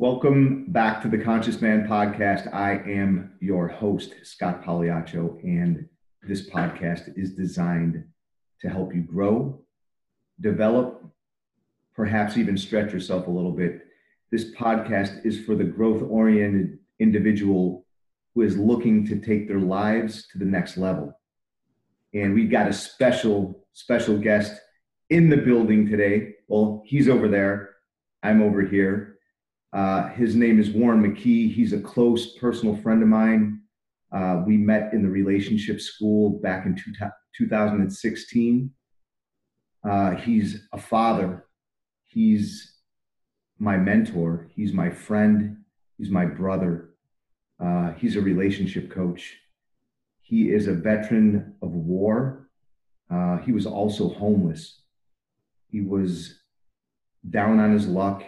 Welcome back to the Conscious Man podcast. I am your host, Scott Pagliaccio, and this podcast is designed to help you grow, develop, perhaps even stretch yourself a little bit. This podcast is for the growth oriented individual who is looking to take their lives to the next level. And we've got a special, special guest in the building today. Well, he's over there, I'm over here uh, his name is Warren McKee. He's a close personal friend of mine. Uh, we met in the relationship school back in two, 2016. Uh, he's a father. He's my mentor. He's my friend. He's my brother. Uh, he's a relationship coach. He is a veteran of war. Uh, he was also homeless. He was down on his luck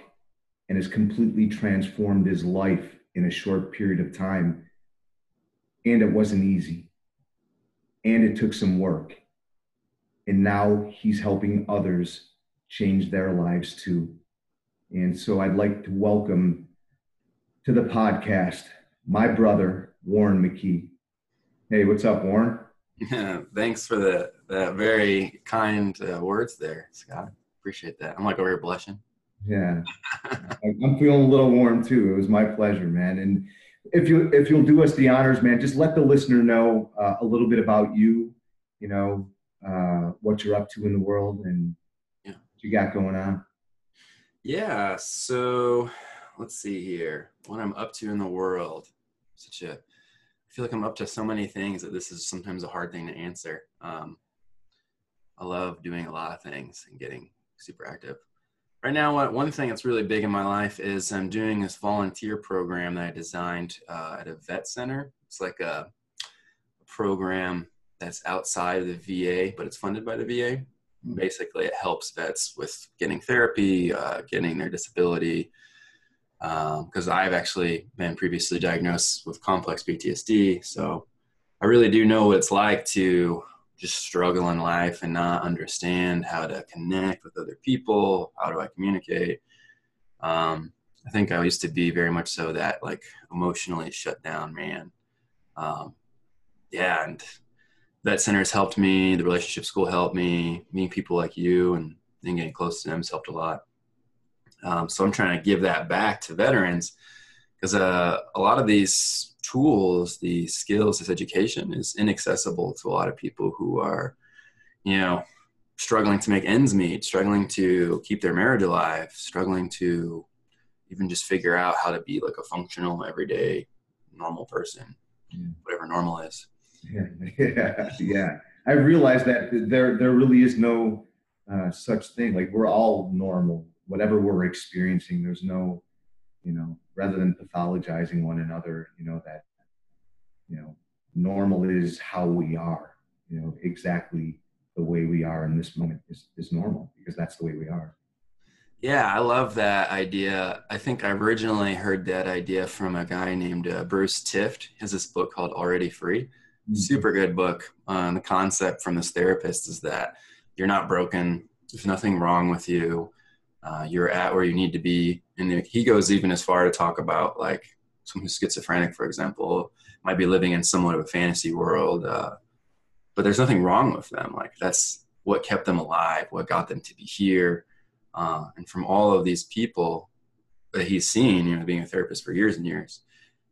and has completely transformed his life in a short period of time. And it wasn't easy. And it took some work. And now he's helping others change their lives too. And so I'd like to welcome to the podcast my brother, Warren McKee. Hey, what's up, Warren? Yeah, thanks for the, the very kind uh, words there, Scott. Appreciate that. I'm like over here blushing. Yeah, I'm feeling a little warm too. It was my pleasure, man. And if you if you'll do us the honors, man, just let the listener know uh, a little bit about you. You know uh, what you're up to in the world and yeah. what you got going on. Yeah. So let's see here. What I'm up to in the world. Such a I feel like I'm up to so many things that this is sometimes a hard thing to answer. Um, I love doing a lot of things and getting super active right now one thing that's really big in my life is i'm doing this volunteer program that i designed uh, at a vet center. It's like a, program that's outside of the va but it's funded by the va basically it helps vets with getting therapy uh, getting their disability because um, i've actually been previously diagnosed with complex ptsd so i really do know what it's like to just struggle in life and not understand how to connect with other people. How do I communicate? Um, I think I used to be very much so that like emotionally shut down man. Um, yeah, and vet centers helped me. The relationship school helped me. Meeting people like you and, and getting close to them has helped a lot. Um, so I'm trying to give that back to veterans because uh, a lot of these tools, the skills, this education is inaccessible to a lot of people who are, you know, struggling to make ends meet, struggling to keep their marriage alive, struggling to even just figure out how to be like a functional, everyday, normal person, mm. whatever normal is. Yeah, yeah, yeah. I realized that there there really is no uh, such thing. Like we're all normal, whatever we're experiencing. There's no, you know, rather than pathologizing one another, you know, that, you know, normal is how we are, you know, exactly the way we are in this moment is, is normal because that's the way we are. Yeah, I love that idea. I think I originally heard that idea from a guy named uh, Bruce Tift. He has this book called Already Free. Mm-hmm. Super good book. Um, the concept from this therapist is that you're not broken. There's nothing wrong with you uh, you're at where you need to be. And he goes even as far to talk about like someone who's schizophrenic, for example, might be living in somewhat of a fantasy world, uh, but there's nothing wrong with them. Like that's what kept them alive, what got them to be here. Uh, and from all of these people that he's seen, you know, being a therapist for years and years,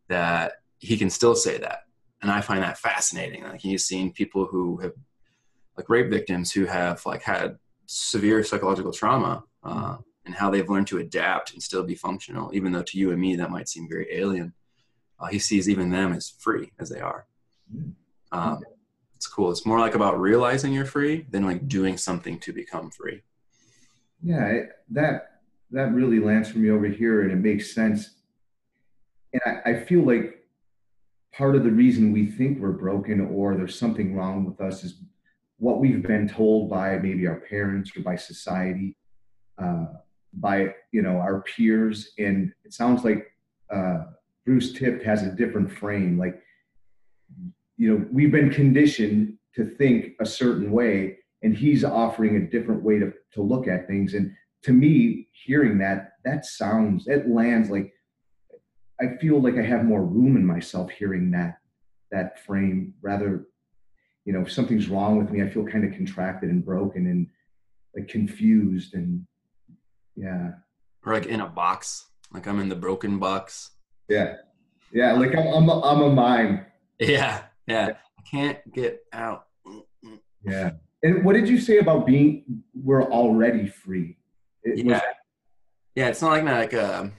that he can still say that. And I find that fascinating. Like he's seen people who have, like rape victims who have like had severe psychological trauma uh, and how they've learned to adapt and still be functional, even though to you and me that might seem very alien. Uh, he sees even them as free as they are. Um, it's cool. It's more like about realizing you're free than like doing something to become free. Yeah, that that really lands for me over here, and it makes sense. And I, I feel like part of the reason we think we're broken or there's something wrong with us is what we've been told by maybe our parents or by society uh, by you know our peers, and it sounds like uh, Bruce Tift has a different frame. Like you know, we've been conditioned to think a certain way, and he's offering a different way to to look at things. And to me, hearing that, that sounds it lands like I feel like I have more room in myself hearing that that frame rather you know if something's wrong with me I feel kind of contracted and broken and like confused and yeah. Or like in a box. Like I'm in the broken box. Yeah. Yeah like I'm I'm a, I'm a mime. Yeah yeah. I can't get out. Yeah. And what did you say about being we're already free? It yeah. yeah it's not like like a um,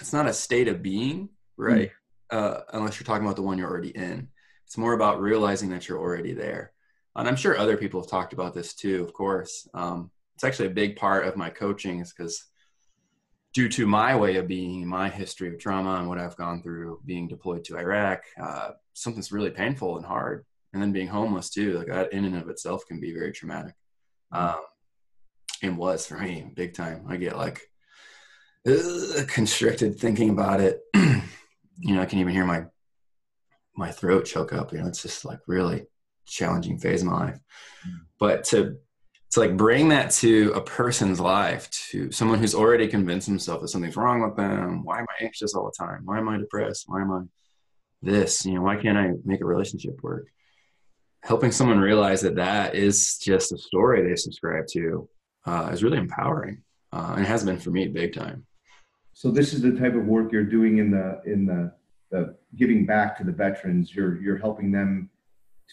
it's not a state of being right? Mm. uh, unless you're talking about the one you're already in. It's more about realizing that you're already there. And i'm sure other people have talked about this too of course. Um, it's actually a big part of my coaching is because due to my way of being my history of trauma and what i've gone through being deployed to iraq uh, something's really painful and hard and then being homeless too like that in and of itself can be very traumatic mm. um, and was for me big time i get like ugh, constricted thinking about it. you know, I can even hear my my throat choke up. You know, it's just like really challenging phase of my life. Mm. But to to like bring that to a person's life, to someone who's already convinced himself that something's wrong with them. Why am I anxious all the time? Why am I depressed? Why am I this? You know, why can't I make a relationship work? Helping someone realize that that is just a story they subscribe to uh, is really empowering, uh, and has been for me big time. So this is the type of work you're doing in the in the, the giving back to the veterans. You're you're helping them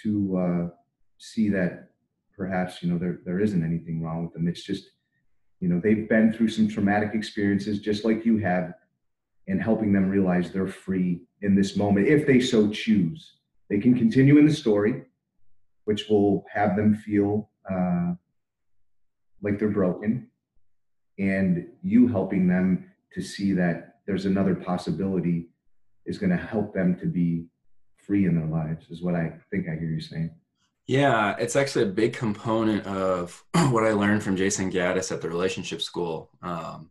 to uh, see that perhaps you know there there isn't anything wrong with them. It's just you know they've been through some traumatic experiences just like you have, and helping them realize they're free in this moment if they so choose. They can continue in the story, which will have them feel uh, like they're broken, and you helping them to see that there's another possibility is going to help them to be free in their lives is what i think i hear you saying yeah it's actually a big component of what i learned from jason gaddis at the relationship school um,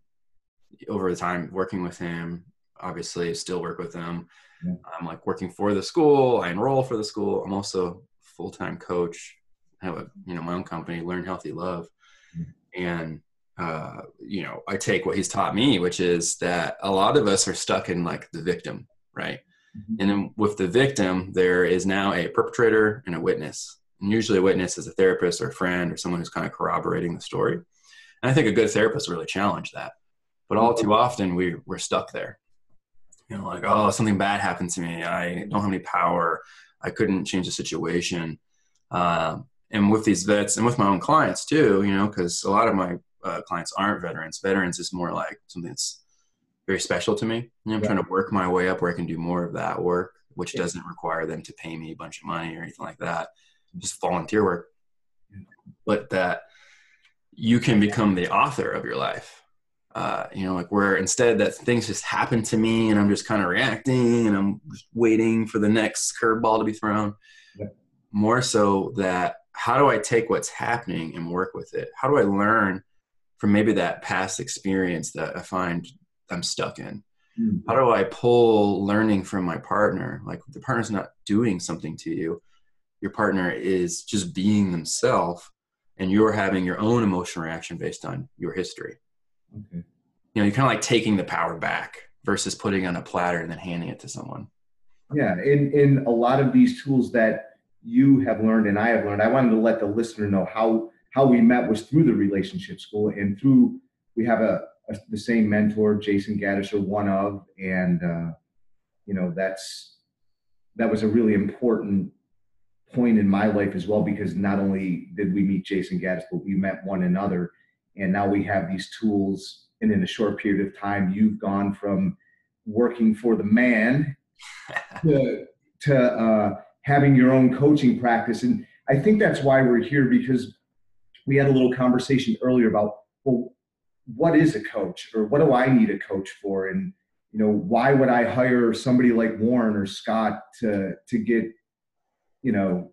over the time working with him obviously still work with him yeah. i'm like working for the school i enroll for the school i'm also full-time coach I have a you know my own company learn healthy love mm-hmm. and uh, you know, I take what he's taught me, which is that a lot of us are stuck in like the victim, right? Mm-hmm. And then with the victim, there is now a perpetrator and a witness. And usually a witness is a therapist or a friend or someone who's kind of corroborating the story. And I think a good therapist really challenge that. But all too often we, we're stuck there. You know, like, oh, something bad happened to me. I don't have any power. I couldn't change the situation. Um, and with these vets and with my own clients too, you know, because a lot of my uh, clients aren't veterans. Veterans is more like something that's very special to me. You know, I'm yeah. trying to work my way up where I can do more of that work, which yeah. doesn't require them to pay me a bunch of money or anything like that. Just volunteer work. But that you can become the author of your life. Uh, you know, like where instead that things just happen to me and I'm just kind of reacting and I'm just waiting for the next curveball to be thrown. Yeah. More so that how do I take what's happening and work with it? How do I learn from maybe that past experience that I find I'm stuck in. Mm-hmm. How do I pull learning from my partner? Like the partner's not doing something to you, your partner is just being themselves, and you're having your own emotional reaction based on your history. Okay. You know, you're kind of like taking the power back versus putting on a platter and then handing it to someone. Yeah, in in a lot of these tools that you have learned and I have learned, I wanted to let the listener know how how we met was through the relationship school and through we have a, a the same mentor jason gaddis or one of and uh, you know that's that was a really important point in my life as well because not only did we meet jason gaddis but we met one another. And now we have these tools and in a short period of time you've gone from working for the man to, to uh, having your own coaching practice. And i think that's why we're here because we had a little conversation earlier about well what is a coach or what do i need a coach for? And you know why would i hire somebody like warren or scott to to get you know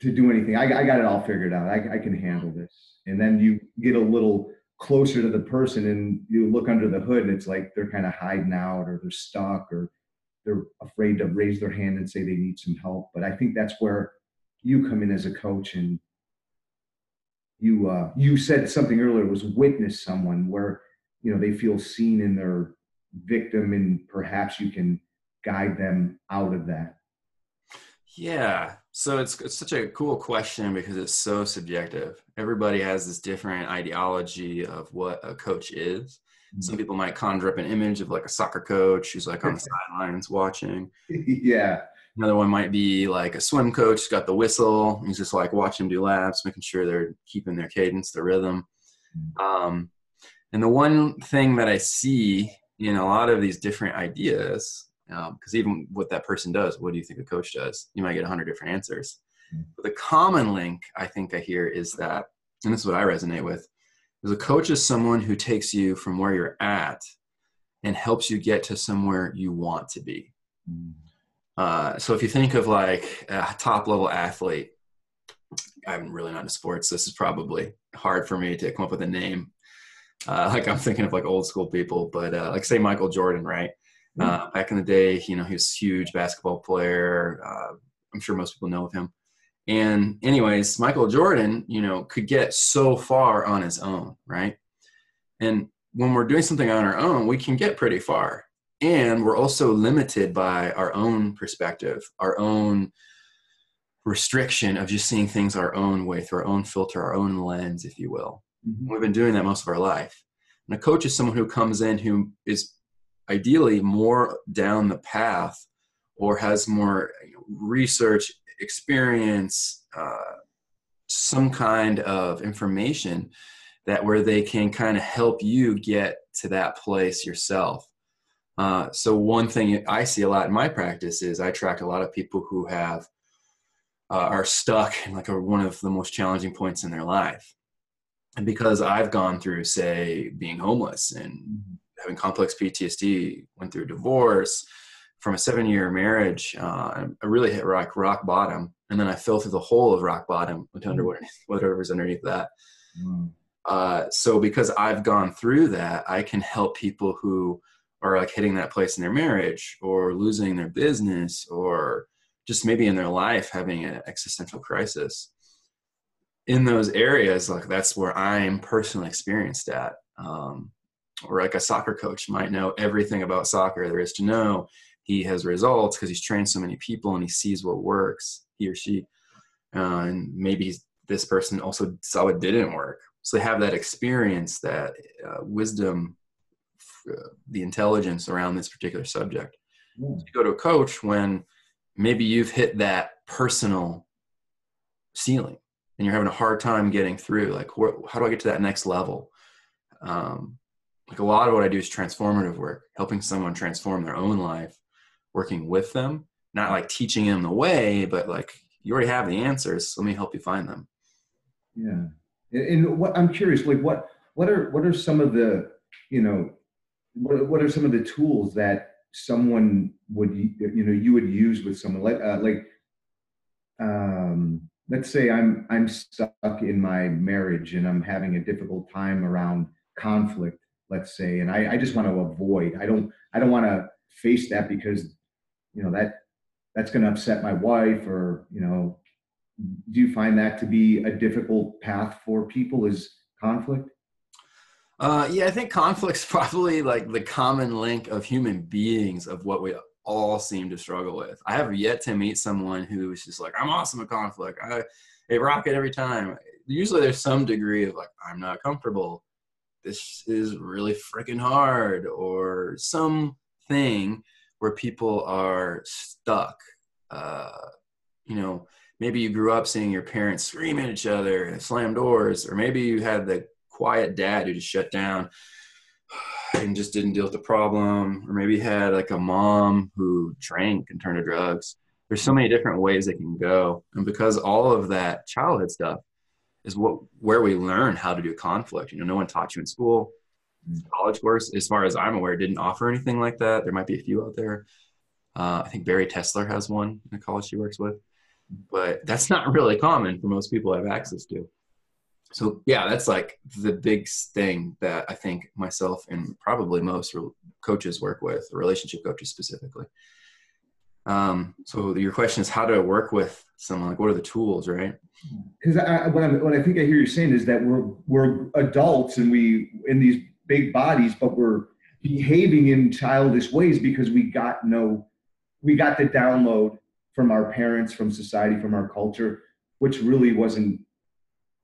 to do anything. I, I got it all figured out. I, I can handle this. And then you get a little closer to the person and you look under the hood and it's like they're kind of hiding out or they're stuck or they're afraid to raise their hand and say they need some help. But i think that's where you come in as a coach and you uh, you said something earlier was witness someone where you know they feel seen in their victim and perhaps you can guide them out of that? Yeah. So it's, it's such a cool question because it's so subjective. Everybody has this different ideology of what a coach is. Mm-hmm. Some people might conjure up an image of like a soccer coach who's like on the sidelines watching. yeah. Another one might be like a swim coach, who's got the whistle. He's just like watching them do laps, making sure they're keeping their cadence, their rhythm. Mm-hmm. Um, and the one thing that I see in a lot of these different ideas because um, even what that person does, what do you think a coach does? You might get a hundred different answers. Mm-hmm. But the common link I think I hear is that, and this is what I resonate with, is a coach is someone who takes you from where you're at and helps you get to somewhere you want to be. Mm-hmm. Uh, so if you think of like a top level athlete, I'm really not into sports. This is probably hard for me to come up with a name. Uh, like I'm thinking of like old school people, but uh, like say Michael Jordan, right? Uh, back in the day, you know, he was a huge basketball player. Uh, I'm sure most people know of him. And, anyways, Michael Jordan, you know, could get so far on his own, right? And when we're doing something on our own, we can get pretty far. And we're also limited by our own perspective, our own restriction of just seeing things our own way through our own filter, our own lens, if you will. Mm-hmm. We've been doing that most of our life. And a coach is someone who comes in who is ideally more down the path or has more research experience uh, some kind of information that where they can kind of help you get to that place yourself. Uh, so one thing i see a lot in my practice is i track a lot of people who have uh, are stuck in like a, one of the most challenging points in their life. And because i've gone through say being homeless and mm-hmm having complex PTSD, went through a divorce from a seven year marriage. Uh, I really hit rock, rock bottom. And then I fell through the hole of rock bottom, went under mm. whatever's underneath that. Mm. Uh, so because I've gone through that, I can help people who are like hitting that place in their marriage or losing their business or just maybe in their life having an existential crisis. In those areas, like that's where I'm personally experienced at. Um, or like a soccer coach might know everything about soccer there is to know. He has results because he's trained so many people and he sees what works, he or she. Uh, and maybe this person also saw what didn't work. So they have that experience, that uh, wisdom, uh, the intelligence around this particular subject. So you go to a coach when maybe you've hit that personal ceiling and you're having a hard time getting through. Like, wh- how do I get to that next level? Um, like a lot of what I do is transformative work, helping someone transform their own life, working with them, not like teaching them the way, but like you already have the answers. So let me help you find them. Yeah. And what I'm curious, like what, what are, what are some of the, you know, what, what are some of the tools that someone would, you know, you would use with someone like, uh, like, um, let's say I'm, I'm stuck in my marriage and I'm having a difficult time around conflict let's say and i, I just want to avoid i don't i don't want to face that because you know that that's going to upset my wife or you know do you find that to be a difficult path for people is conflict? Uh, yeah i think conflict's probably like the common link of human beings of what we all seem to struggle with. I have yet to meet someone who is just like i'm awesome at conflict. I it rock it every time. Usually there's some degree of like i'm not comfortable this is really freaking hard or something where people are stuck. Uh, you know maybe you grew up seeing your parents scream at each other and slam doors or maybe you had the quiet dad who just shut down and just didn't deal with the problem or maybe you had like a mom who drank and turned to drugs. There's so many different ways it can go and because all of that childhood stuff is what where we learn how to do conflict. You know, no one taught you in school. College course, as far as I'm aware, didn't offer anything like that. There might be a few out there. Uh, I think Barry Tessler has one in the college she works with, but that's not really common for most people I have access to. So yeah, that's like the big thing that I think myself and probably most coaches work with, relationship coaches specifically. Um, so your question is how to work with someone. Like, what are the tools, right? Because what, i what I think I hear you saying is that we're we're adults and we in these big bodies, but we're behaving in childish ways because we got no we got the download from our parents, from society, from our culture, which really wasn't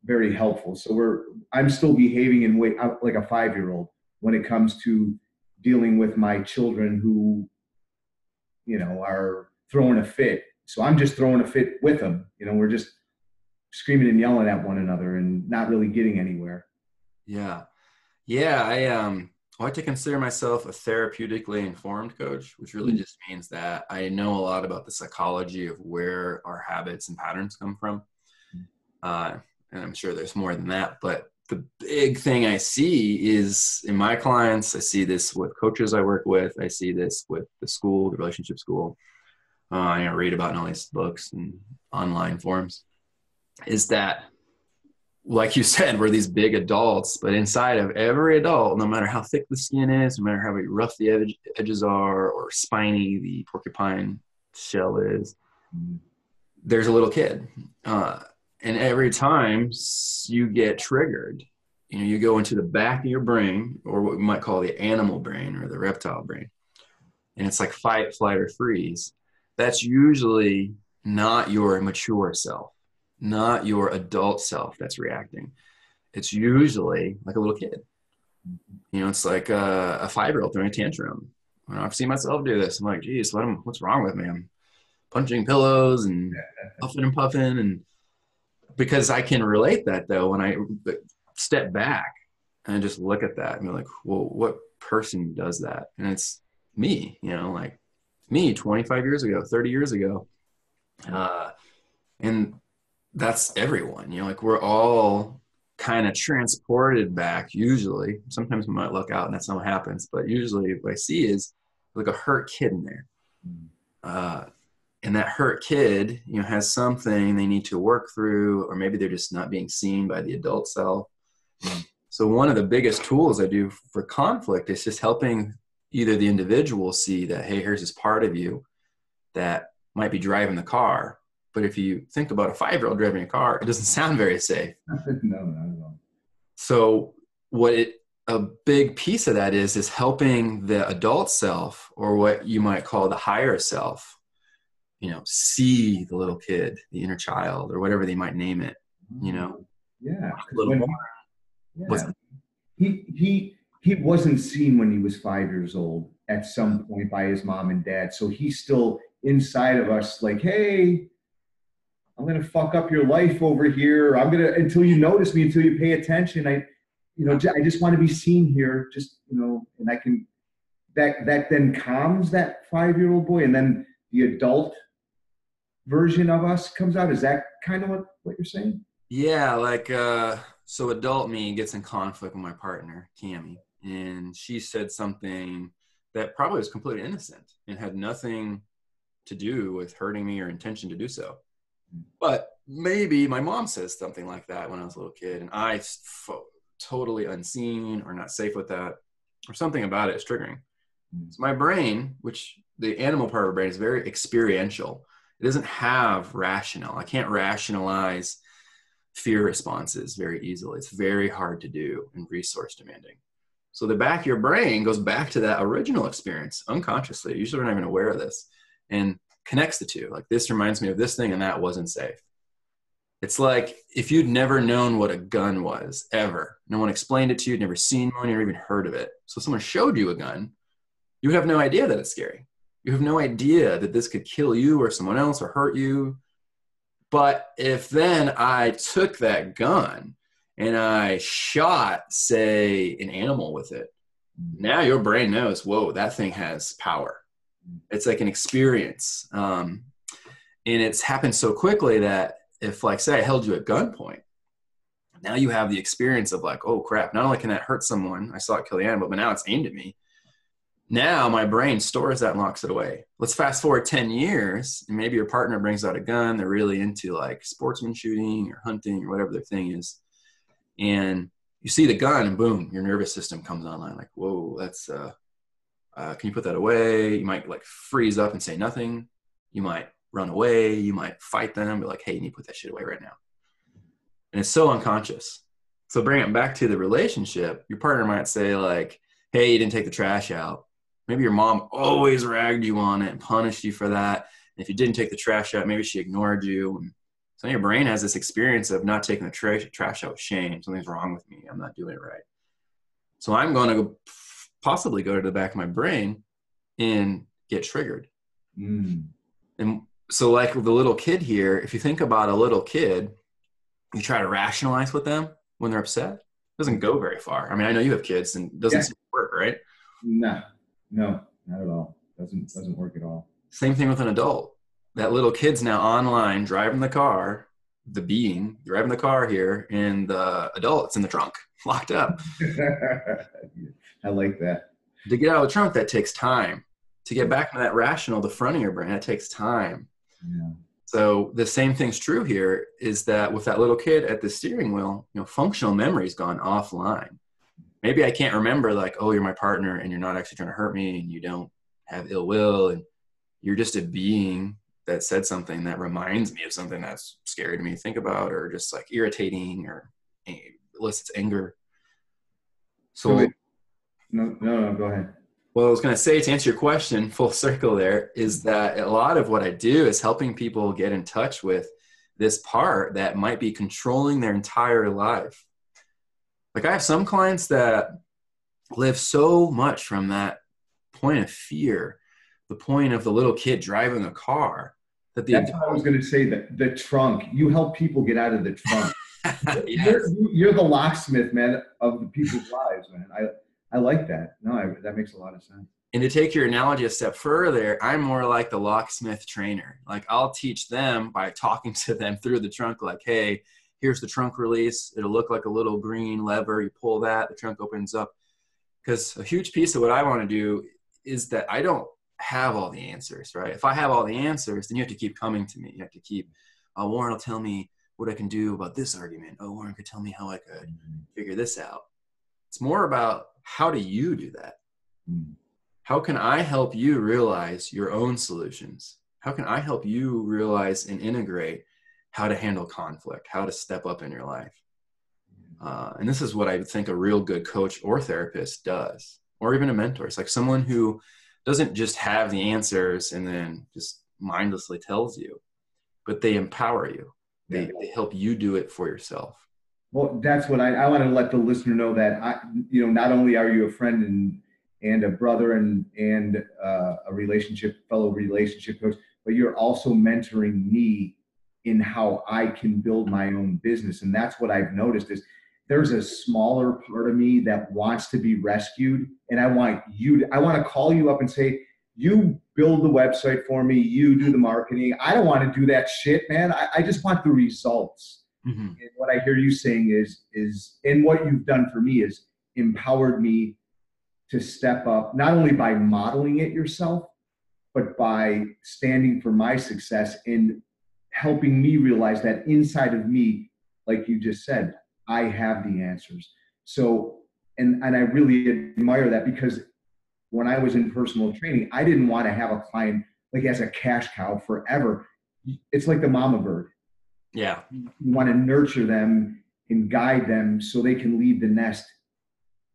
very helpful. So we're I'm still behaving in way like a five year old when it comes to dealing with my children who, you know, are throwing a fit. So I'm just throwing a fit with them. You know, we're just screaming and yelling at one another and not really getting anywhere. Yeah. Yeah. I um I like to consider myself a therapeutically informed coach, which really mm-hmm. just means that I know a lot about the psychology of where our habits and patterns come from. Mm. Uh, and I'm sure there's more than that, but the big thing I see is in my clients, I see this with coaches I work with, I see this with the school, the relationship school. Uh, I read about in all these books and online forums. Is that, like you said, we're these big adults, but inside of every adult, no matter how thick the skin is, no matter how rough the edge, edges are, or spiny the porcupine shell is, mm-hmm. there's a little kid. Uh, and every time you get triggered you know you go into the back of your brain or what we might call the animal brain or the reptile brain and it's like fight flight or freeze that's usually not your mature self not your adult self that's reacting. It's usually like a little kid. You know it's like a, a five year old throwing a tantrum. When i've seen myself do this i'm like geez what am, what's wrong with me? I'm punching pillows and puffing and puffing and because I can relate that though when I step back and just look at that and be like, well, what person does that? And it's me, you know, like me 25 years ago, 30 years ago. Uh, and that's everyone, you know, like we're all kind of transported back usually. Sometimes we might look out and that's not what happens, but usually what I see is like a hurt kid in there. Mm. Uh, and that hurt kid you know has something they need to work through or maybe they're just not being seen by the adult self. Hmm. So one of the biggest tools i do for conflict is just helping either the individual see that hey here's this part of you that might be driving the car. But if you think about a five year old driving a car it doesn't sound very safe. No not at all so what it a big piece of that is is helping the adult self or what you might call the higher self you know see the little kid the inner child or whatever they might name it you know? Mm, yeah, when, yeah. he he he wasn't seen when he was five years old at some point by his mom and dad so he's still inside of us like hey i'm gonna fuck up your life over here. I'm gonna until you notice me until you pay attention. I you know i just want to be seen here just you know and i can that that then calms that five year old boy and then the adult version of us comes out. Is that kind of what, what you're saying? Yeah, like uh so adult me gets in conflict with my partner, Cami, and she said something that probably was completely innocent and had nothing to do with hurting me or intention to do so. But maybe my mom says something like that when I was a little kid, and I f- totally unseen or not safe with that, or something about it is triggering. Mm. So my brain, which the animal part of the brain is very experiential, it doesn't have rational. I can't rationalize fear responses very easily. It's very hard to do and resource demanding. So the back of your brain goes back to that original experience unconsciously. Usually we're not even aware of this and connects the two. Like this reminds me of this thing and that wasn't safe. It's like if you'd never known what a gun was ever, no one explained it to you, never seen one, you never even heard of it. So someone showed you a gun, you would have no idea that it's scary. You have no idea that this could kill you or someone else or hurt you. But if then I took that gun and I shot, say, an animal with it, now your brain knows, whoa, that thing has power. It's like an experience. Um, and it's happened so quickly that if, like, say, I held you at gunpoint, now you have the experience of like, oh crap, not only can that hurt someone, I saw it kill the animal, but now it's aimed at me. Now my brain stores that and locks it away. Let's fast forward 10 years, and maybe your partner brings out a gun. They're really into like sportsman shooting or hunting or whatever their thing is. And you see the gun, and boom, your nervous system comes online. Like, whoa, that's, uh, uh, can you put that away? You might like freeze up and say nothing. You might run away. You might fight them, be like, hey, you need to put that shit away right now. And it's so unconscious. So bring it back to the relationship. Your partner might say, like, hey, you didn't take the trash out maybe your mom always ragged you on it and punished you for that. And if you didn't take the trash out, maybe she ignored you. And so your brain has this experience of not taking the trash, trash out with shame. Something's wrong with me. I'm not doing it right. So I'm going to go, possibly go to the back of my brain and get triggered. Mm. And so, like the little kid here, if you think about a little kid, you try to rationalize with them when they're upset, it doesn't go very far. I mean, I know you have kids and it doesn't Yeah. work, right? No, no, not at all. Doesn't doesn't work at all. Same thing with an adult. That little kid's now online driving the car, the being driving the car here, and the adult's in the trunk, locked up. I like that. To get out of the trunk, that takes time. To get back to that rational, the front of your brain, that takes time. Yeah. So the same thing's true here is that with that little kid at the steering wheel, you know, functional memory's gone offline. Maybe I can't remember like, oh, you're my partner and you're not actually trying to hurt me and you don't have ill will and you're just a being that said something that reminds me of something that's scary to me to think about or just like irritating or eh, elicits anger. So, So No, no, no. Go ahead. well, I was going to say to answer your question, full circle there, is that a lot of what I do is helping people get in touch with this part that might be controlling their entire life. Like I have some clients that live so much from that point of fear, the point of the little kid driving the car, that the That's what I was going to say. That the trunk. You help people get out of the trunk. Yes. you're, you're the locksmith, man, of the people's lives, man. I I like that. No, I, that makes a lot of sense. And to take your analogy a step further, I'm more like the locksmith trainer. Like I'll teach them by talking to them through the trunk, like, hey, here's the trunk release. It'll look like a little green lever. You pull that, the trunk opens up. Because a huge piece of what I want to do is that I don't have all the answers, right? If I have all the answers, then you have to keep coming to me. You have to keep, uh, Warren will tell me what I can do about this argument. Oh, Warren could tell me how I could figure this out. It's more about how do you do that? Mm. How can I help you realize your own solutions? How can I help you realize and integrate how to handle conflict, how to step up in your life? Uh, and this is what I think a real good coach or therapist does, or even a mentor. It's like someone who doesn't just have the answers and then just mindlessly tells you, but they empower you. They, Yeah. they help you do it for yourself. Well, that's what I, I want to let the listener know that I, you know, not only are you a friend and and a brother and and uh, a relationship fellow relationship coach, but you're also mentoring me in how I can build my own business. And that's what I've noticed is there's a smaller part of me that wants to be rescued, and I want you. To, I want to call you up and say, "You build the website for me. You do the marketing. I don't want to do that shit, man. I, I just want the results." Mhm. And what I hear you saying is, is, and what you've done for me is empowered me to step up, not only by modeling it yourself, but by standing for my success and helping me realize that inside of me, like you just said, I have the answers. So, and, and I really admire that because when I was in personal training, I didn't want to have a client like as a cash cow forever. It's like the mama bird Yeah. you want to nurture them and guide them so they can leave the nest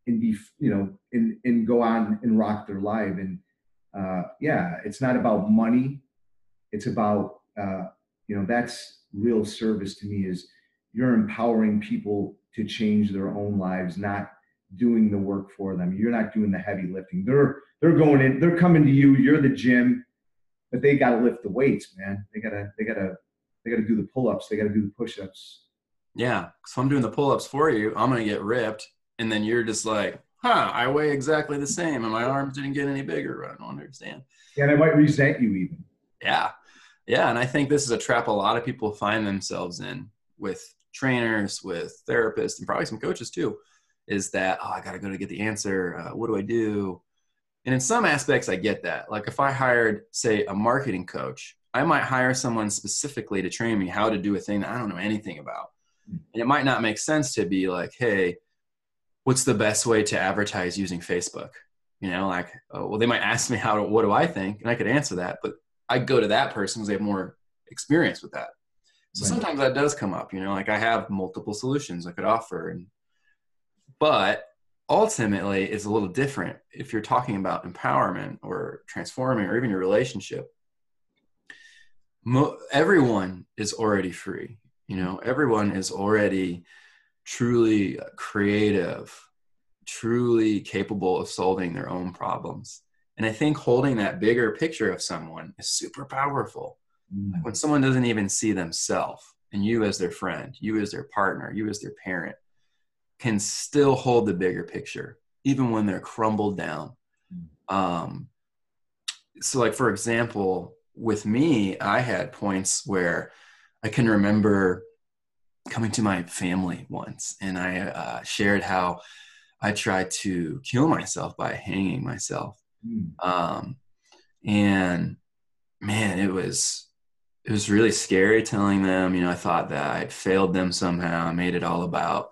and be you know and and go on and rock their life and uh yeah it's not about money it's about uh you know that's real service to me is you're empowering people to change their own lives not doing the work for them you're not doing the heavy lifting they're they're going in they're coming to you you're the gym but they got to lift the weights man they gotta they gotta they got to do the pull-ups they got to do the push-ups Yeah. So I'm doing the pull ups for you. I'm going to get ripped. And then you're just like, huh, I weigh exactly the same and my arms didn't get any bigger. I don't understand. yeah and i might resent you even Yeah. Yeah. And I think this is a trap a lot of people find themselves in with trainers, with therapists, and probably some coaches too, is that, oh, I got to go to get the answer. Uh, what do I do? And in some aspects, I get that. Like if I hired, say, a marketing coach, I might hire someone specifically to train me how to do a thing that I don't know anything about. And it might not make sense to be like, hey, what's the best way to advertise using Facebook? You know, like, oh, well, they might ask me how to, what do I think? And I could answer that, but I go to that person because they have more experience with that. So Right. sometimes that does come up, you know, like I have multiple solutions I could offer. And, but ultimately it's a little different if you're talking about empowerment or transforming or even your relationship Mo- everyone is already free you know everyone is already truly creative truly capable of solving their own problems and i think holding that bigger picture of someone is super powerful mm. when someone doesn't even see themselves and you as their friend you as their partner you as their parent can still hold the bigger picture even when they're crumbled down mm. um, so like for example with me i had points where i can remember coming to my family once and i uh, shared how i tried to kill myself by hanging myself. Um, and man it was it was really scary telling them you know i thought that i'd failed them somehow i made it all about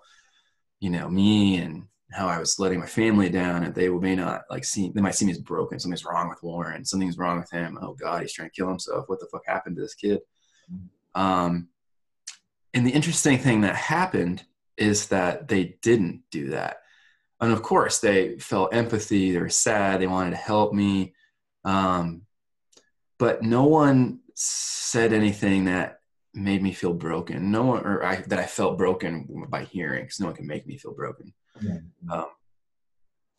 you know me and how I was letting my family down, and they may not like see they might see me as broken. Something's wrong with Warren. Something's wrong with him. Oh God, he's trying to kill himself. What the fuck happened to this kid? Um, and the interesting thing that happened is that they didn't do that. And of course, they felt empathy. They were sad. They wanted to help me. Um, but no one said anything that made me feel broken. No one, or I, that I felt broken by hearing, because no one can make me feel broken. Yeah. Um,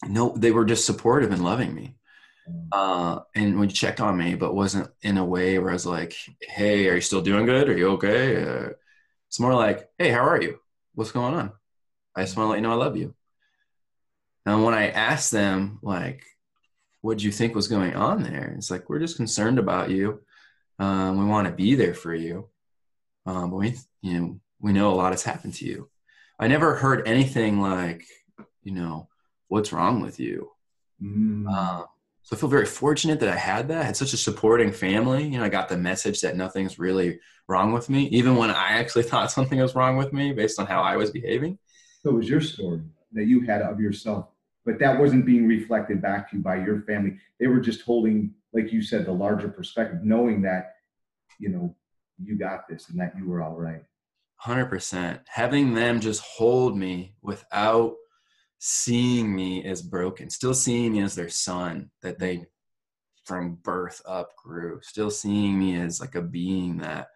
no, they were just supportive and loving me. Uh, and would check on me, but wasn't in a way where I was like, "Hey, are you still doing good? Are you okay?" Uh, it's more like, "Hey, how are you? What's going on? I just want to let you know I love you." And when I asked them, like, "What do you think was going on there?" It's like, "We're just concerned about you. Um, we want to be there for you." Um, but we, you know, we know a lot has happened to you. I never heard anything like, you know, what's wrong with you? Mm. Um, so I feel very fortunate that I had that. I had such a supporting family. You know, I got the message that nothing's really wrong with me, even when I actually thought something was wrong with me based on how I was behaving. So it was your story that you had of yourself, but that wasn't being reflected back to you by your family. They were just holding, like you said, the larger perspective, knowing that, you know, you got this and that you were all right. 100%. Having them just hold me without seeing me as broken, still seeing me as their son that they from birth up grew, still seeing me as like a being that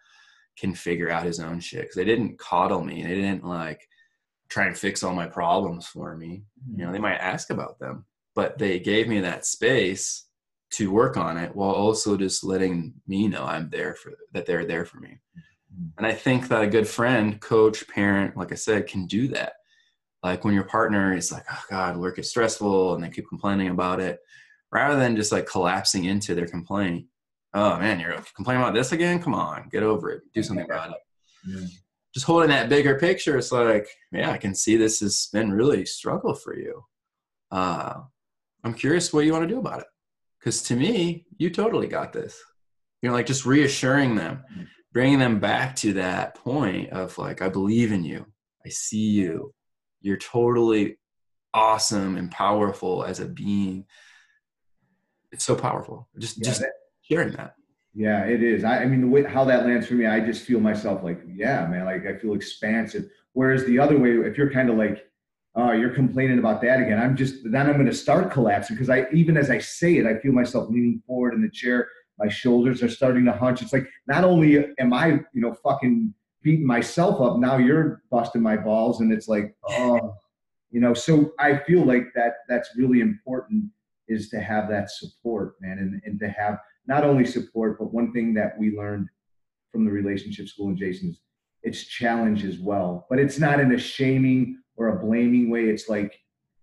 can figure out his own shit. Cause they didn't coddle me. They didn't like try and fix all my problems for me. You know, they might ask about them, but they gave me that space to work on it while also just letting me know I'm there for that they're there for me. Mm-hmm. And I think that a good friend, coach, parent, like I said, can do that. Like when your partner is like, oh God, work is stressful and they keep complaining about it, rather than just like collapsing into their complaint. Oh man, you're complaining about this again? Come on, get over it. Do something about it. Yeah. Just holding that bigger picture, it's like, yeah, I can see this has been really struggle for you. Uh, I'm curious what you want to do about it. Because to me, you totally got this. You know, like just reassuring them, bringing them back to that point of like, I believe in you. I see you. You're totally awesome and powerful as a being. It's so powerful. Just, yeah, just that, hearing that. Yeah, it is. I, I mean, the way how that lands for me, I just feel myself like, yeah, man, like I feel expansive. Whereas the other way, if you're kind of like, oh, you're complaining about that again. I'm just then I'm going to start collapsing because I even as I say it, I feel myself leaning forward in the chair. My shoulders are starting to hunch. It's like not only am I, you know, fucking beating myself up, now you're busting my balls, and it's like, oh, you know. So I feel like that that's really important is to have that support, man, and and to have not only support, but one thing that we learned from the relationship school and Jason's, it's challenge as well, but it's not in a shaming or a blaming way. It's like,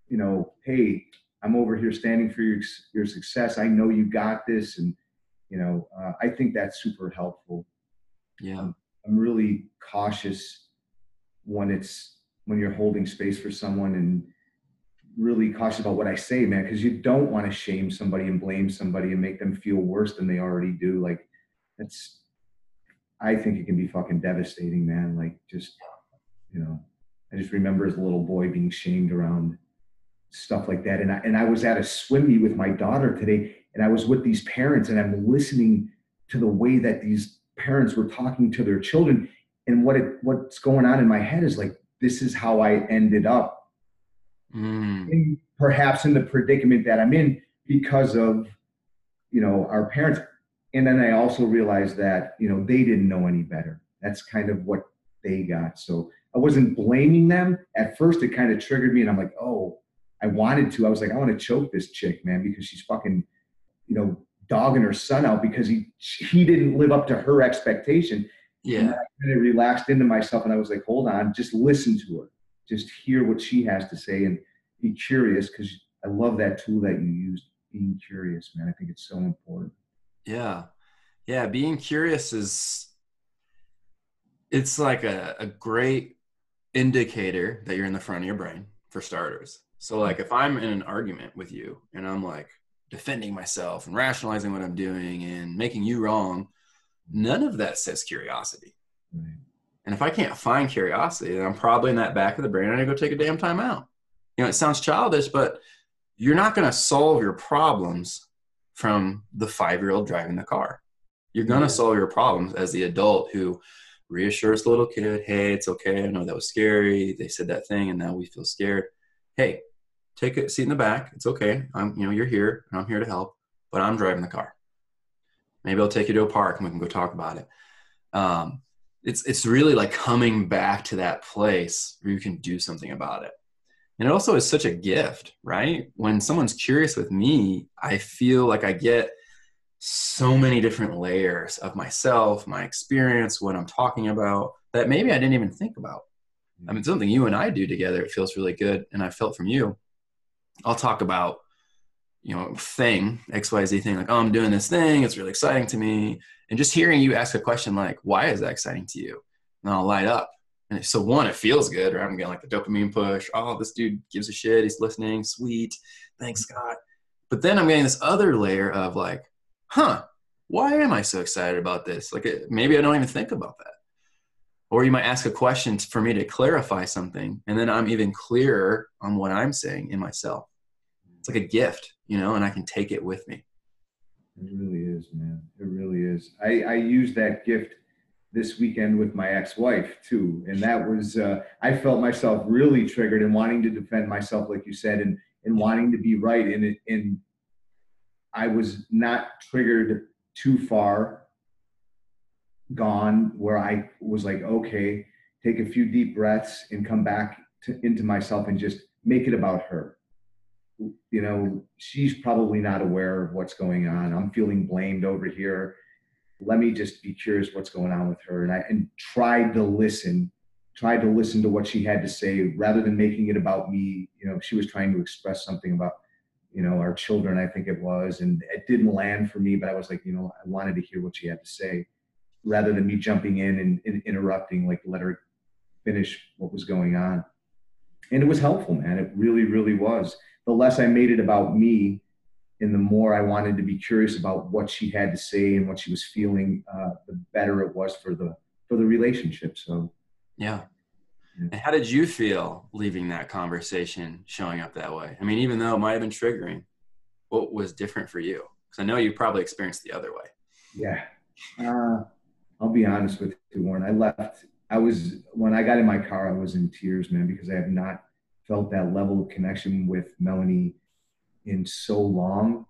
you know, hey, I'm over here standing for your your success. I know you got this, and you know, uh, I think that's super helpful. Yeah, I'm, I'm really cautious when it's when you're holding space for someone and really cautious about what I say, man, because you don't want to shame somebody and blame somebody and make them feel worse than they already do. Like that's, I think it can be fucking devastating, man. Like just, you know, I just remember as a little boy being shamed around stuff like that. And I, and I was at a swim meet with my daughter today, and I was with these parents, and I'm listening to the way that these parents were talking to their children. And what it, what's going on in my head is like, this is how I ended up Mm. in, perhaps in the predicament that I'm in because of, you know, our parents. And then I also realized that, you know, they didn't know any better. That's kind of what they got. So I wasn't blaming them. At first, it kind of triggered me, and I'm like, oh, I wanted to. I was like, I want to choke this chick, man, because she's fucking, you know, dogging her son out because he he didn't live up to her expectation. Yeah. And I kind of relaxed into myself, and I was like, hold on, just listen to her, just hear what she has to say, and be curious because I love that tool that you used, being curious, man. I think it's so important. Yeah. Yeah. Being curious is, it's like a, a great indicator that you're in the front of your brain for starters. So, like, if I'm in an argument with you and I'm like defending myself and rationalizing what I'm doing and making you wrong, none of that says curiosity. Right. And if I can't find curiosity, then I'm probably in that back of the brain. I need to go take a damn time out. You know, it sounds childish, but you're not going to solve your problems from the five year old driving the car. You're going to solve your problems as the adult who reassures the little kid, hey, it's okay. I know that was scary. They said that thing and now we feel scared. Hey, take a seat in the back. It's okay. I'm, you know, you're here and I'm here to help, but I'm driving the car. Maybe I'll take you to a park and we can go talk about it. Um, it's it's really like coming back to that place where you can do something about it. And it also is such a gift, right? When someone's curious with me, I feel like I get so many different layers of myself, my experience, what I'm talking about that maybe I didn't even think about. I mean, something you and I do together, it feels really good. And I felt from you. I'll talk about, you know, thing, XYZ thing, like, oh, I'm doing this thing. It's really exciting to me. And just hearing you ask a question like, why is that exciting to you? And I'll light up. And so one, it feels good, right? I'm getting like the dopamine push. Oh, this dude gives a shit. He's listening. Sweet. Thanks, Scott. But then I'm getting this other layer of like, huh, why am I so excited about this? Like it, maybe I don't even think about that. Or you might ask a question for me to clarify something, and then I'm even clearer on what I'm saying in myself. It's like a gift, you know, and I can take it with me. It really is, man. It really is. I, I used that gift this weekend with my ex-wife too, and that was uh, I felt myself really triggered and wanting to defend myself, like you said, and and wanting to be right. And it and I was not triggered too far gone where I was like, okay, take a few deep breaths and come back to, into myself and just make it about her you know, she's probably not aware of what's going on. I'm feeling blamed over here. Let me just be curious what's going on with her. And I and tried to listen, tried to listen to what she had to say rather than making it about me. You know, she was trying to express something about, you know, our children, I think it was. And it didn't land for me, but I was like, you know, I wanted to hear what she had to say rather than me jumping in and, and interrupting, like let her finish what was going on. And it was helpful, man. It really, really was the less I made it about me and the more I wanted to be curious about what she had to say and what she was feeling, uh, the better it was for the for the relationship. So Yeah. Yeah. And how did you feel leaving that conversation showing up that way? I mean, even though it might have been triggering, what was different for you? Because I know you probably experienced the other way. yeah, uh, I'll be honest with you, Warren. I left. I was when I got in my car, I was in tears, man, because I have not felt that level of connection with Melanie in so long.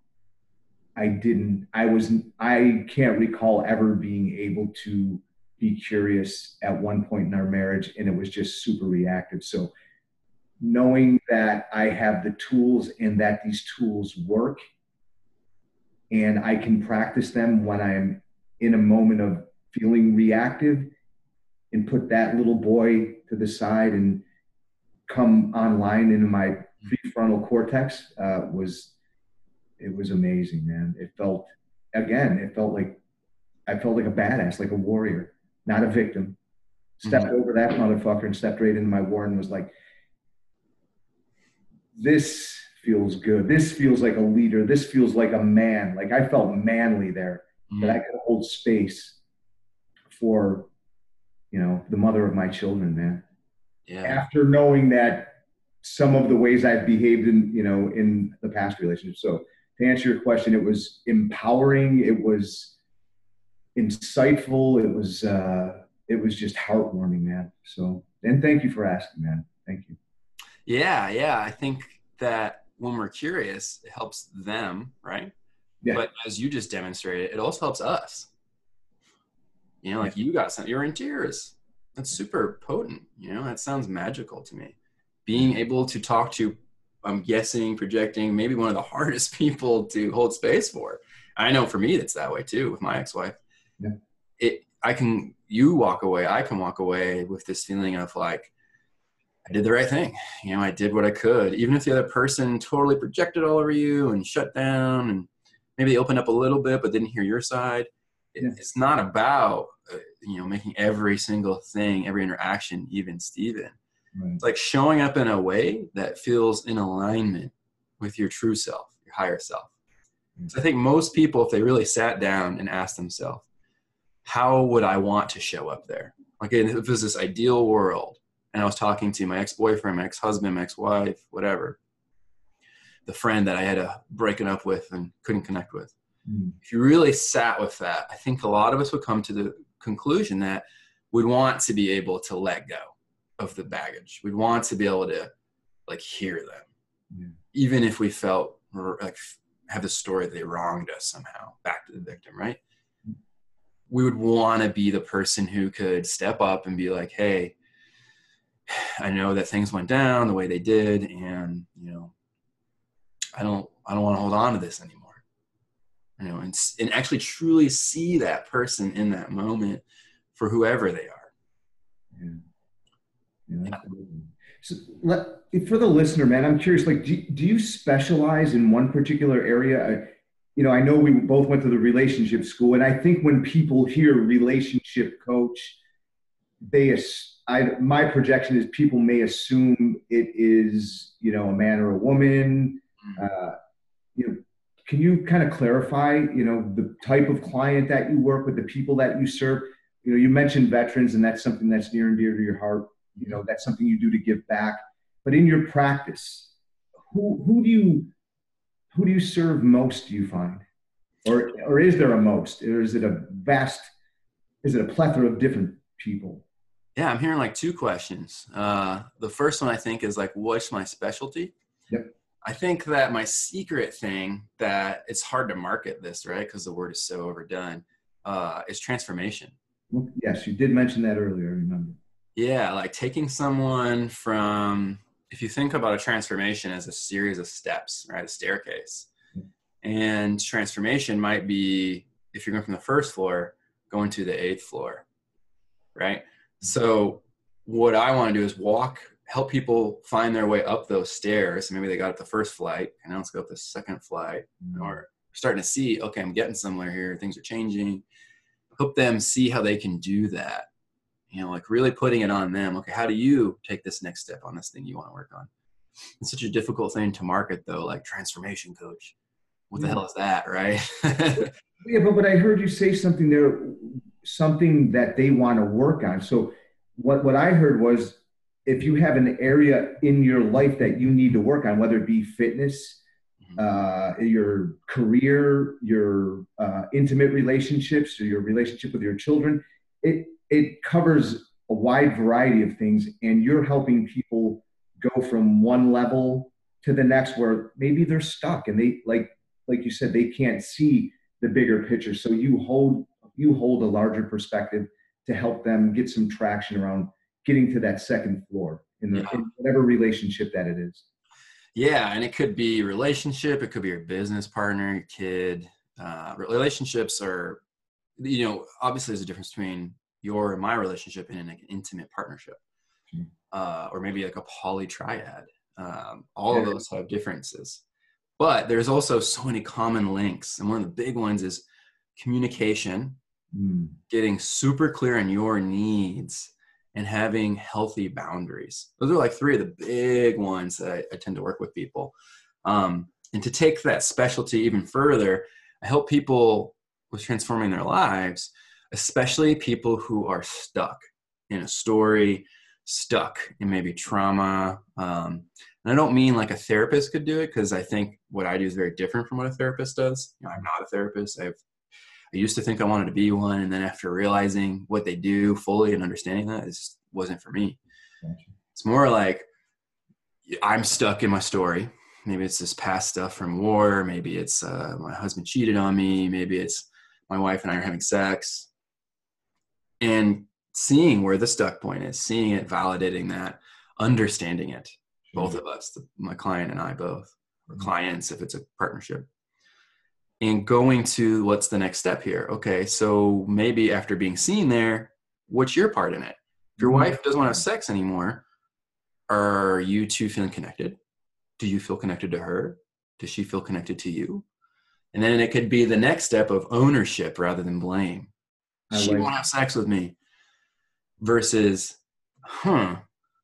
I didn't, I was, I can't recall ever being able to be curious at one point in our marriage, and it was just super reactive. So, knowing that I have the tools and that these tools work, and I can practice them when I'm in a moment of feeling reactive, and put that little boy to the side and come online into my mm-hmm. prefrontal cortex uh, was it was amazing, man. It felt again, it felt like I felt like a badass, like a warrior, not a victim. Mm-hmm. Stepped over that motherfucker and stepped right into my war and was like, "This feels good. This feels like a leader. This feels like a man. Like I felt manly there that mm-hmm. I could hold space for, you know, the mother of my children, man." Yeah. after knowing that some of the ways I've behaved in, you know, in the past relationship. So to answer your question, it was empowering. It was insightful. It was, uh, it was just heartwarming, man. So, and thank you for asking, man. Thank you. Yeah, yeah. I think that when we're curious, it helps them, right? Yeah. But as you just demonstrated, it also helps us. You know, like you got some, you're in tears. That's super potent. You know, that sounds magical to me. Being able to talk to, I'm guessing, projecting, maybe one of the hardest people to hold space for. I know for me, it's that way too with my ex-wife. Yeah. It, I can, you walk away, I can walk away with this feeling of like, I did the right thing. You know, I did what I could, even if the other person totally projected all over you and shut down and maybe they opened up a little bit but didn't hear your side. It, Yeah. It's not about, uh, you know, making every single thing, every interaction even Steven. Right. It's like showing up in a way that feels in alignment with your true self, your higher self. So I think most people, if they really sat down and asked themselves, how would I want to show up there? Like if it was this ideal world, and I was talking to my ex-boyfriend, my ex-husband, my ex-wife, whatever, the friend that I had a break it up with and couldn't connect with. Mm. If you really sat with that, I think a lot of us would come to the conclusion that we'd want to be able to let go of the baggage. We'd want to be able to like hear them, even if we felt like have the story that they wronged us somehow back to the victim, right? We would want to be the person who could step up and be like, "Hey, I know that things went down the way they did, and you know, I don't, I don't want to hold on to this anymore." You know, and and actually truly see that person in that moment for whoever they are. Yeah. Yeah. So let, for the listener, man, I'm curious, like, do, do you specialize in one particular area? I, you know, I know we both went to the relationship school, and I think when people hear relationship coach, they, I, my projection is people may assume it is, you know, a man or a woman. Uh, you know, can you kind of clarify, you know, the type of client that you work with, the people that you serve? You know, you mentioned veterans, and that's something that's near and dear to your heart you know that's something you do to give back but in your practice who who do you who do you serve most do you find or or is there a most or is it a vast is it a plethora of different people Yeah, I'm hearing like two questions. Uh, the first one I think is like, what's my specialty? Yep. I think that my secret thing that it's hard to market this, right? Because the word is so overdone, uh, is transformation. Yes you did mention that earlier I remember Yeah, like taking someone from, if you think about a transformation as a series of steps, right? A staircase. And transformation might be, if you're going from the first floor, going to the eighth floor, right? So, what I want to do is walk, help people find their way up those stairs. Maybe they got up the first flight, and now let's go up the second flight, mm. or starting to see, okay, I'm getting somewhere here, things are changing. Help them see how they can do that. You know like really putting it on them. Okay how do you take this next step on this thing you want to work on? It's such a difficult thing to market though like transformation coach. What the Yeah. hell is that right? Yeah but but i heard you say something there something that they want to work on. So what what i heard was if you have an area in your life that you need to work on whether it be fitness uh, your career, your uh, intimate relationships, or your relationship with your children. It it covers a wide variety of things, and you're helping people go from one level to the next where maybe they're stuck and they like like you said they can't see the bigger picture. So you hold you hold a larger perspective to help them get some traction around getting to that second floor in, the, Yeah. in whatever relationship that it is. yeah and it could be relationship it could be your business partner your kid uh, relationships are you know obviously there's a difference between your and my relationship and an intimate partnership Mhm. uh, or maybe like a poly triad um, all of those have differences but there's also so many common links and one of the big ones is communication Mm. getting super clear on your needs and having healthy boundaries. Those are like three of the big ones that I, I tend to work with people. Um, and to take that specialty even further, I help people with transforming their lives, especially people who are stuck in a story, stuck in maybe trauma. Um, and I don't mean like a therapist could do it because I think what I do is very different from what a therapist does. You know, I'm not a therapist. I've I used to think I wanted to be one, and then after realizing what they do fully and understanding that, it just wasn't for me. It's more like I'm stuck in my story. Maybe it's this past stuff from war. Maybe it's uh, my husband cheated on me. Maybe it's my wife and I are having sex. And seeing where the stuck point is, seeing it, validating that, understanding it, both of us, the, my client and I both, or mm-hmm. clients if it's a partnership. And going to what's the next step here? Okay, so maybe after being seen there, what's your part in it? If your mm-hmm. wife doesn't want to have sex anymore, are you two feeling connected? Do you feel connected to her? Does she feel connected to you? And then it could be the next step of ownership rather than blame. I she like won't have sex with me. Versus, huh,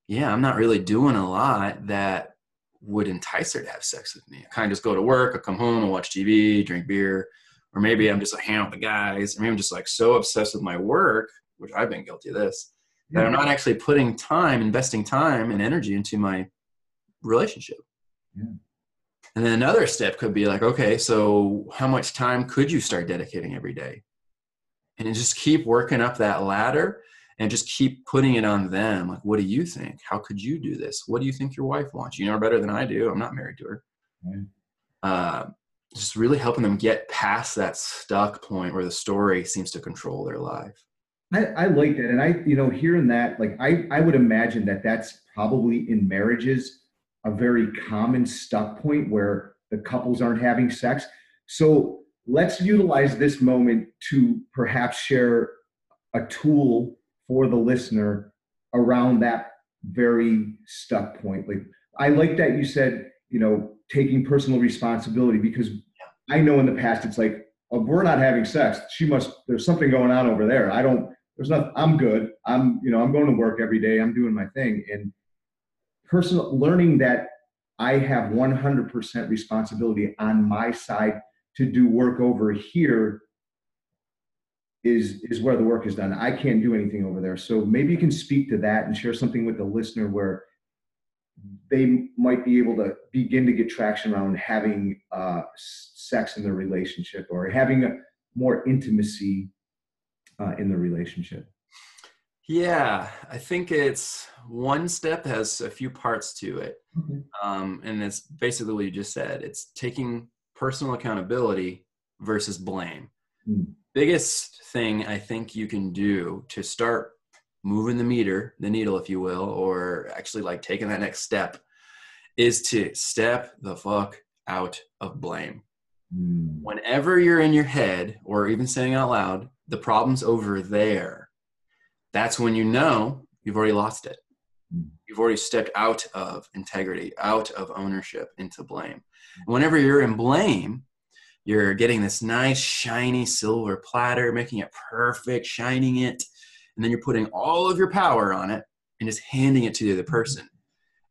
yeah, I'm not really doing a lot that would entice her to have sex with me. I kind of just go to work, I come home, I watch TV, drink beer, or maybe I'm just like hang out with the guys. I mean, I'm just like so obsessed with my work, which I've been guilty of this, that I'm not actually putting time, investing time and energy into my relationship. Yeah. And then another step could be like, okay, so how much time could you start dedicating every day? And just keep working up that ladder and just keep putting it on them. Like, what do you think? How could you do this? What do you think your wife wants? You know her better than I do. I'm not married to her. Right. Uh, just really helping them get past that stuck point where the story seems to control their life. I, I like that. And I, you know, hearing that, like, I, I would imagine that that's probably in marriages a very common stuck point where the couples aren't having sex. So let's utilize this moment to perhaps share a tool for the listener around that very stuck point. Like I like that you said, you know, taking personal responsibility because I know in the past it's like, oh, we're not having sex. She must. There's something going on over there. I don't. There's nothing. I'm good. I'm. You know. I'm going to work every day. I'm doing my thing. And personal learning that I have 100% responsibility on my side to do work over here is is where the work is done. I can't do anything over there. So maybe you can speak to that and share something with the listener where they might be able to begin to get traction around having uh, sex in their relationship or having a more intimacy uh, in the relationship. Yeah, I think it's one step has a few parts to it. Mm-hmm. Um, and it's basically what you just said it's taking personal accountability versus blame. Mm. Biggest thing I think you can do to start moving the meter, the needle, if you will, or actually like taking that next step is to step the fuck out of blame. Mm. Whenever you're in your head or even saying out loud, the problem's over there, that's when you know you've already lost it. Mm. You've already stepped out of integrity, out of ownership into blame. Whenever you're in blame, you're getting this nice, shiny silver platter, making it perfect, shining it, and then you're putting all of your power on it and just handing it to the other person.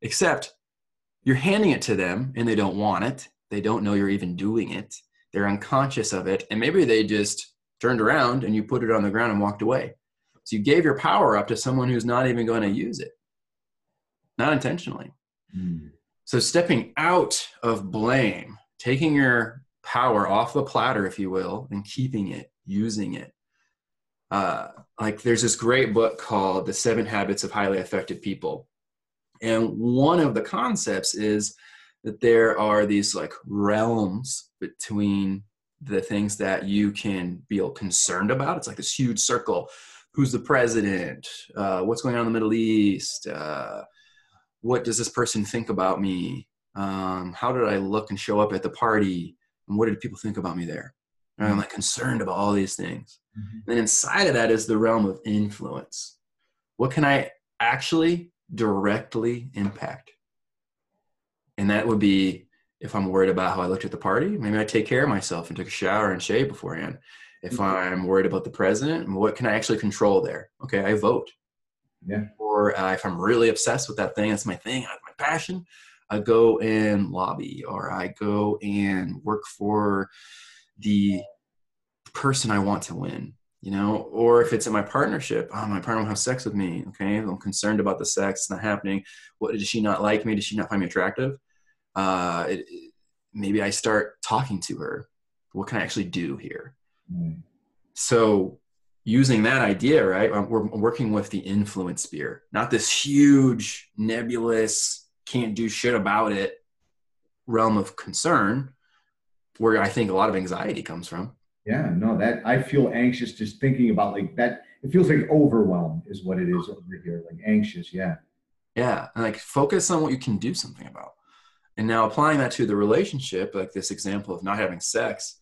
Except you're handing it to them and they don't want it. They don't know you're even doing it. They're unconscious of it. And maybe they just turned around and you put it on the ground and walked away. So you gave your power up to someone who's not even going to use it, not intentionally. Mm. So stepping out of blame, taking your power off the platter, if you will, and keeping it, using it. Uh, like there's this great book called The Seven Habits of Highly Effective People. And one of the concepts is that there are these like realms between the things that you can feel concerned about. It's like this huge circle. Who's the president? Uh, what's going on in the Middle East? Uh, what does this person think about me? Um, how did I look and show up at the party? And what did people think about me there? And I'm like concerned about all these things. Mm-hmm. And then inside of that is the realm of influence. What can I actually directly impact? And that would be if I'm worried about how I looked at the party, maybe I take care of myself and took a shower and shave beforehand. If mm-hmm. I'm worried about the president, what can I actually control there? Okay, I vote. Yeah. Or uh, if I'm really obsessed with that thing, that's my thing, that's my passion. I go and lobby, or I go and work for the person I want to win. You know, or if it's in my partnership, oh, my partner will have sex with me. Okay, I'm concerned about the sex; it's not happening. What does she not like me? Does she not find me attractive? Uh, it, it, maybe I start talking to her. What can I actually do here? Mm. So using that idea, right? We're working with the influence sphere, not this huge nebulous can't do shit about it realm of concern where I think a lot of anxiety comes from. Yeah, no, that I feel anxious just thinking about like that. It feels like overwhelm is what it is over here, like anxious. Yeah. Yeah. And like focus on what you can do something about. And now applying that to the relationship, like this example of not having sex,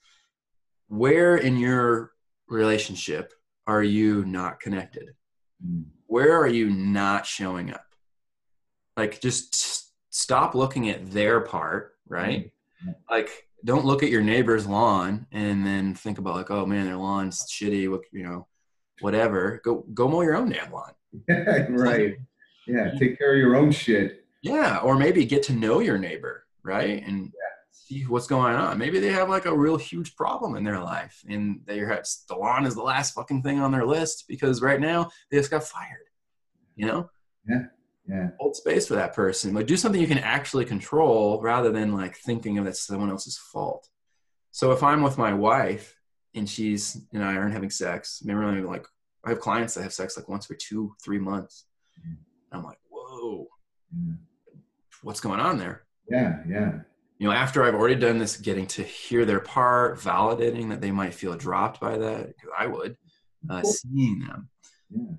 where in your relationship are you not connected? Mm. Where are you not showing up? Like just stop looking at their part, right? Mm. Like don't look at your neighbor's lawn and then think about like, oh man, their lawn's shitty, what you know, whatever. Go go mow your own damn lawn. right. Yeah, take care of your own shit. Yeah, or maybe get to know your neighbor, right? And yeah. see what's going on. Maybe they have like a real huge problem in their life, and they have the lawn is the last fucking thing on their list because right now they just got fired. You know? Yeah. Yeah. Hold space for that person, but do something you can actually control rather than like thinking of it someone else's fault. So if I'm with my wife and she's and I aren't having sex, maybe like I have clients that have sex like once every two, three months. Mm-hmm. I'm like, whoa, mm. what's going on there? Yeah, yeah. You know, after I've already done this, getting to hear their part, validating that they might feel dropped by that, because I would, uh, seeing them. Yeah.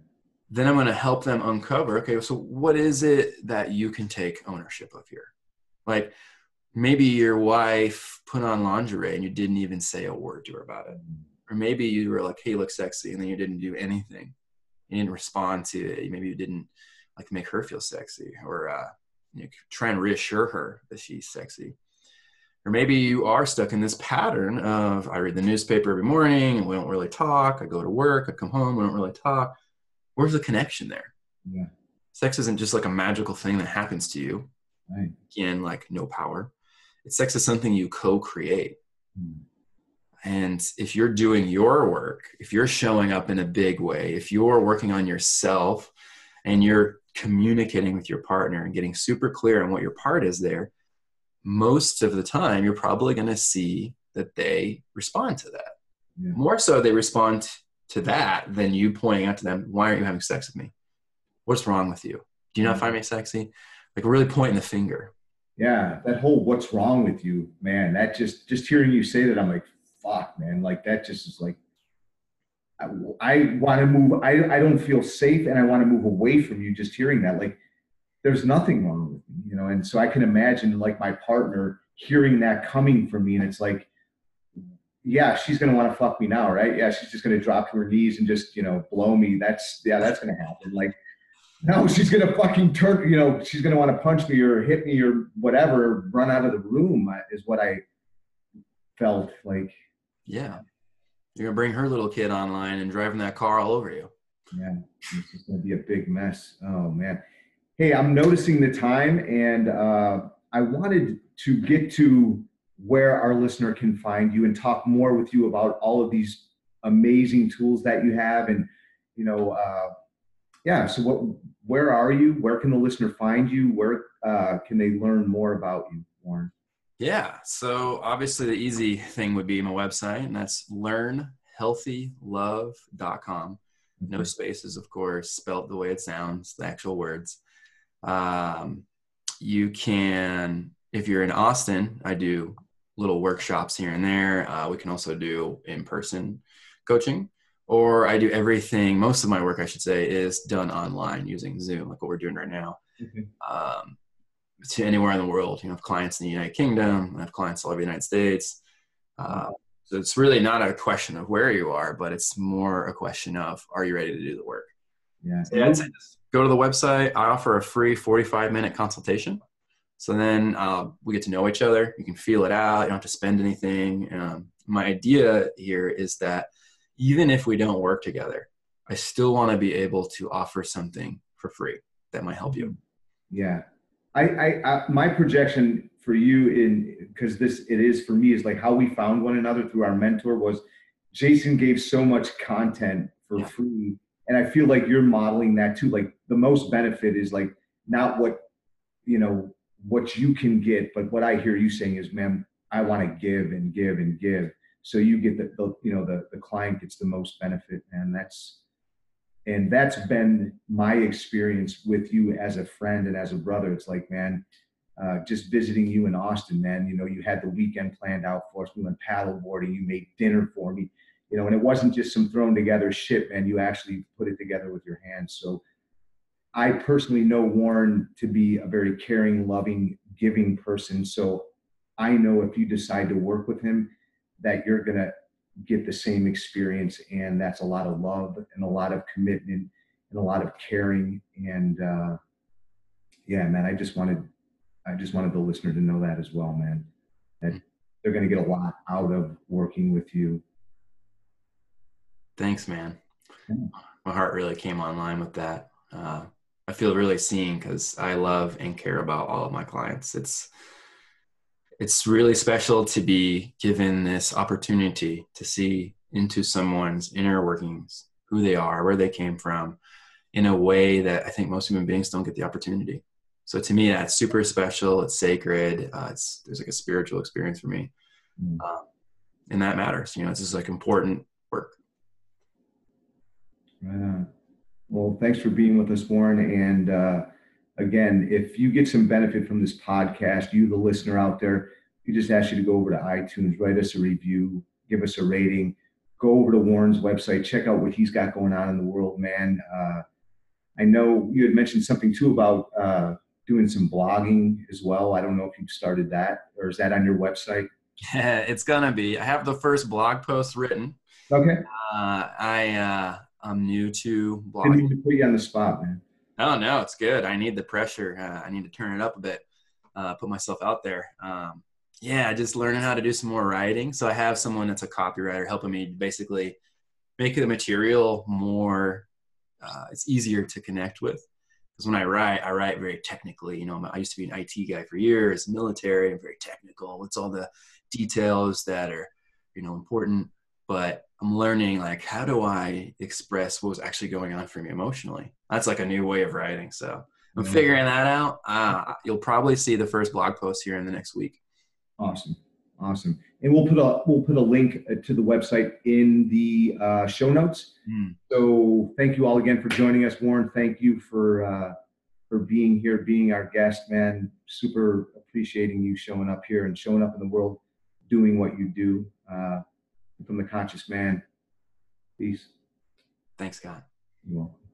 Then I'm going to help them uncover. Okay, so what is it that you can take ownership of here? Like maybe your wife put on lingerie and you didn't even say a word to her about it, or maybe you were like, "Hey, look sexy," and then you didn't do anything. You didn't respond to it. Maybe you didn't like make her feel sexy or uh, you know, try and reassure her that she's sexy. Or maybe you are stuck in this pattern of I read the newspaper every morning and we don't really talk. I go to work, I come home, we don't really talk. Where's the connection there? Yeah. Sex isn't just like a magical thing that happens to you. Right. Again, like no power. It's sex is something you co-create. Mm. And if you're doing your work, if you're showing up in a big way, if you're working on yourself and you're communicating with your partner and getting super clear on what your part is there, most of the time you're probably going to see that they respond to that. Yeah. More so, they respond to that than you pointing out to them, why aren't you having sex with me? What's wrong with you? Do you not mm. find me sexy? Like really pointing the finger. Yeah, that whole what's wrong with you, man, that just just hearing you say that, I'm like, fuck, man. Like that just is like I, I want to move. I, I don't feel safe and I want to move away from you just hearing that. Like, there's nothing wrong with me, you know? And so I can imagine like my partner hearing that coming from me. And it's like, yeah, she's going to want to fuck me now, right? Yeah, she's just going to drop to her knees and just, you know, blow me. That's, yeah, that's going to happen. Like, no, she's going to fucking turn, you know, she's going to want to punch me or hit me or whatever, run out of the room uh, is what I felt like. Yeah. You're gonna bring her little kid online and driving that car all over you. Yeah, it's is gonna be a big mess. Oh man. Hey, I'm noticing the time, and uh, I wanted to get to where our listener can find you and talk more with you about all of these amazing tools that you have, and you know, uh, yeah. So, what, where are you? Where can the listener find you? Where uh, can they learn more about you, Warren? Yeah. So obviously the easy thing would be my website, and that's learnhealthylove.com. No mm-hmm. spaces, of course, spelled the way it sounds, the actual words. Um, you can, if you're in Austin, I do little workshops here and there. Uh, we can also do in person coaching, or I do everything. Most of my work, I should say, is done online using Zoom, like what we're doing right now. Mm-hmm. Um, to anywhere in the world. You know, have clients in the United Kingdom, I have clients all over the United States. Uh, so it's really not a question of where you are, but it's more a question of are you ready to do the work? Yeah. So yeah, go to the website. I offer a free 45 minute consultation. So then uh, we get to know each other. You can feel it out. You don't have to spend anything. Um, my idea here is that even if we don't work together, I still want to be able to offer something for free that might help you. Yeah, I, I, I my projection for you in because this it is for me is like how we found one another through our mentor was Jason gave so much content for yeah. free and I feel like you're modeling that too like the most benefit is like not what you know what you can get but what I hear you saying is man I want to give and give and give so you get the, the you know the the client gets the most benefit and that's and that's been my experience with you as a friend and as a brother. It's like, man, uh, just visiting you in Austin, man. You know, you had the weekend planned out for us. We went paddleboarding. You made dinner for me. You know, and it wasn't just some thrown together shit, man. You actually put it together with your hands. So, I personally know Warren to be a very caring, loving, giving person. So, I know if you decide to work with him, that you're gonna get the same experience, and that's a lot of love and a lot of commitment and a lot of caring. And uh, yeah, man, I just wanted I just wanted the listener to know that as well, man. That they're going to get a lot out of working with you. Thanks, man. My heart really came online with that. Uh, I feel really seen because I love and care about all of my clients. It's it's really special to be given this opportunity to see into someone's inner workings, who they are, where they came from, in a way that I think most human beings don't get the opportunity so to me that's super special it's sacred uh, it's there's like a spiritual experience for me mm. um, and that matters you know it's just like important work right on well thanks for being with us warren and uh, again if you get some benefit from this podcast you the listener out there we just ask you to go over to itunes write us a review give us a rating go over to warren's website check out what he's got going on in the world man uh, I know you had mentioned something too about uh, doing some blogging as well. I don't know if you've started that or is that on your website? Yeah, it's gonna be. I have the first blog post written. Okay. Uh, I uh, I'm new to blogging. Didn't mean to put you on the spot, man. Oh no, it's good. I need the pressure. Uh, I need to turn it up a bit. Uh, put myself out there. Um, yeah, just learning how to do some more writing. So I have someone that's a copywriter helping me basically make the material more. Uh, it's easier to connect with because when I write, I write very technically. You know, I used to be an IT guy for years, military, and very technical. It's all the details that are, you know, important. But I'm learning like how do I express what was actually going on for me emotionally. That's like a new way of writing. So I'm mm-hmm. figuring that out. Uh, you'll probably see the first blog post here in the next week. Awesome, awesome. And we'll put a we'll put a link uh, to the website in the uh, show notes. Mm. So thank you all again for joining us, Warren. Thank you for uh, for being here, being our guest, man. Super appreciating you showing up here and showing up in the world, doing what you do. Uh, from the conscious man. Peace. Thanks, Scott. You're welcome.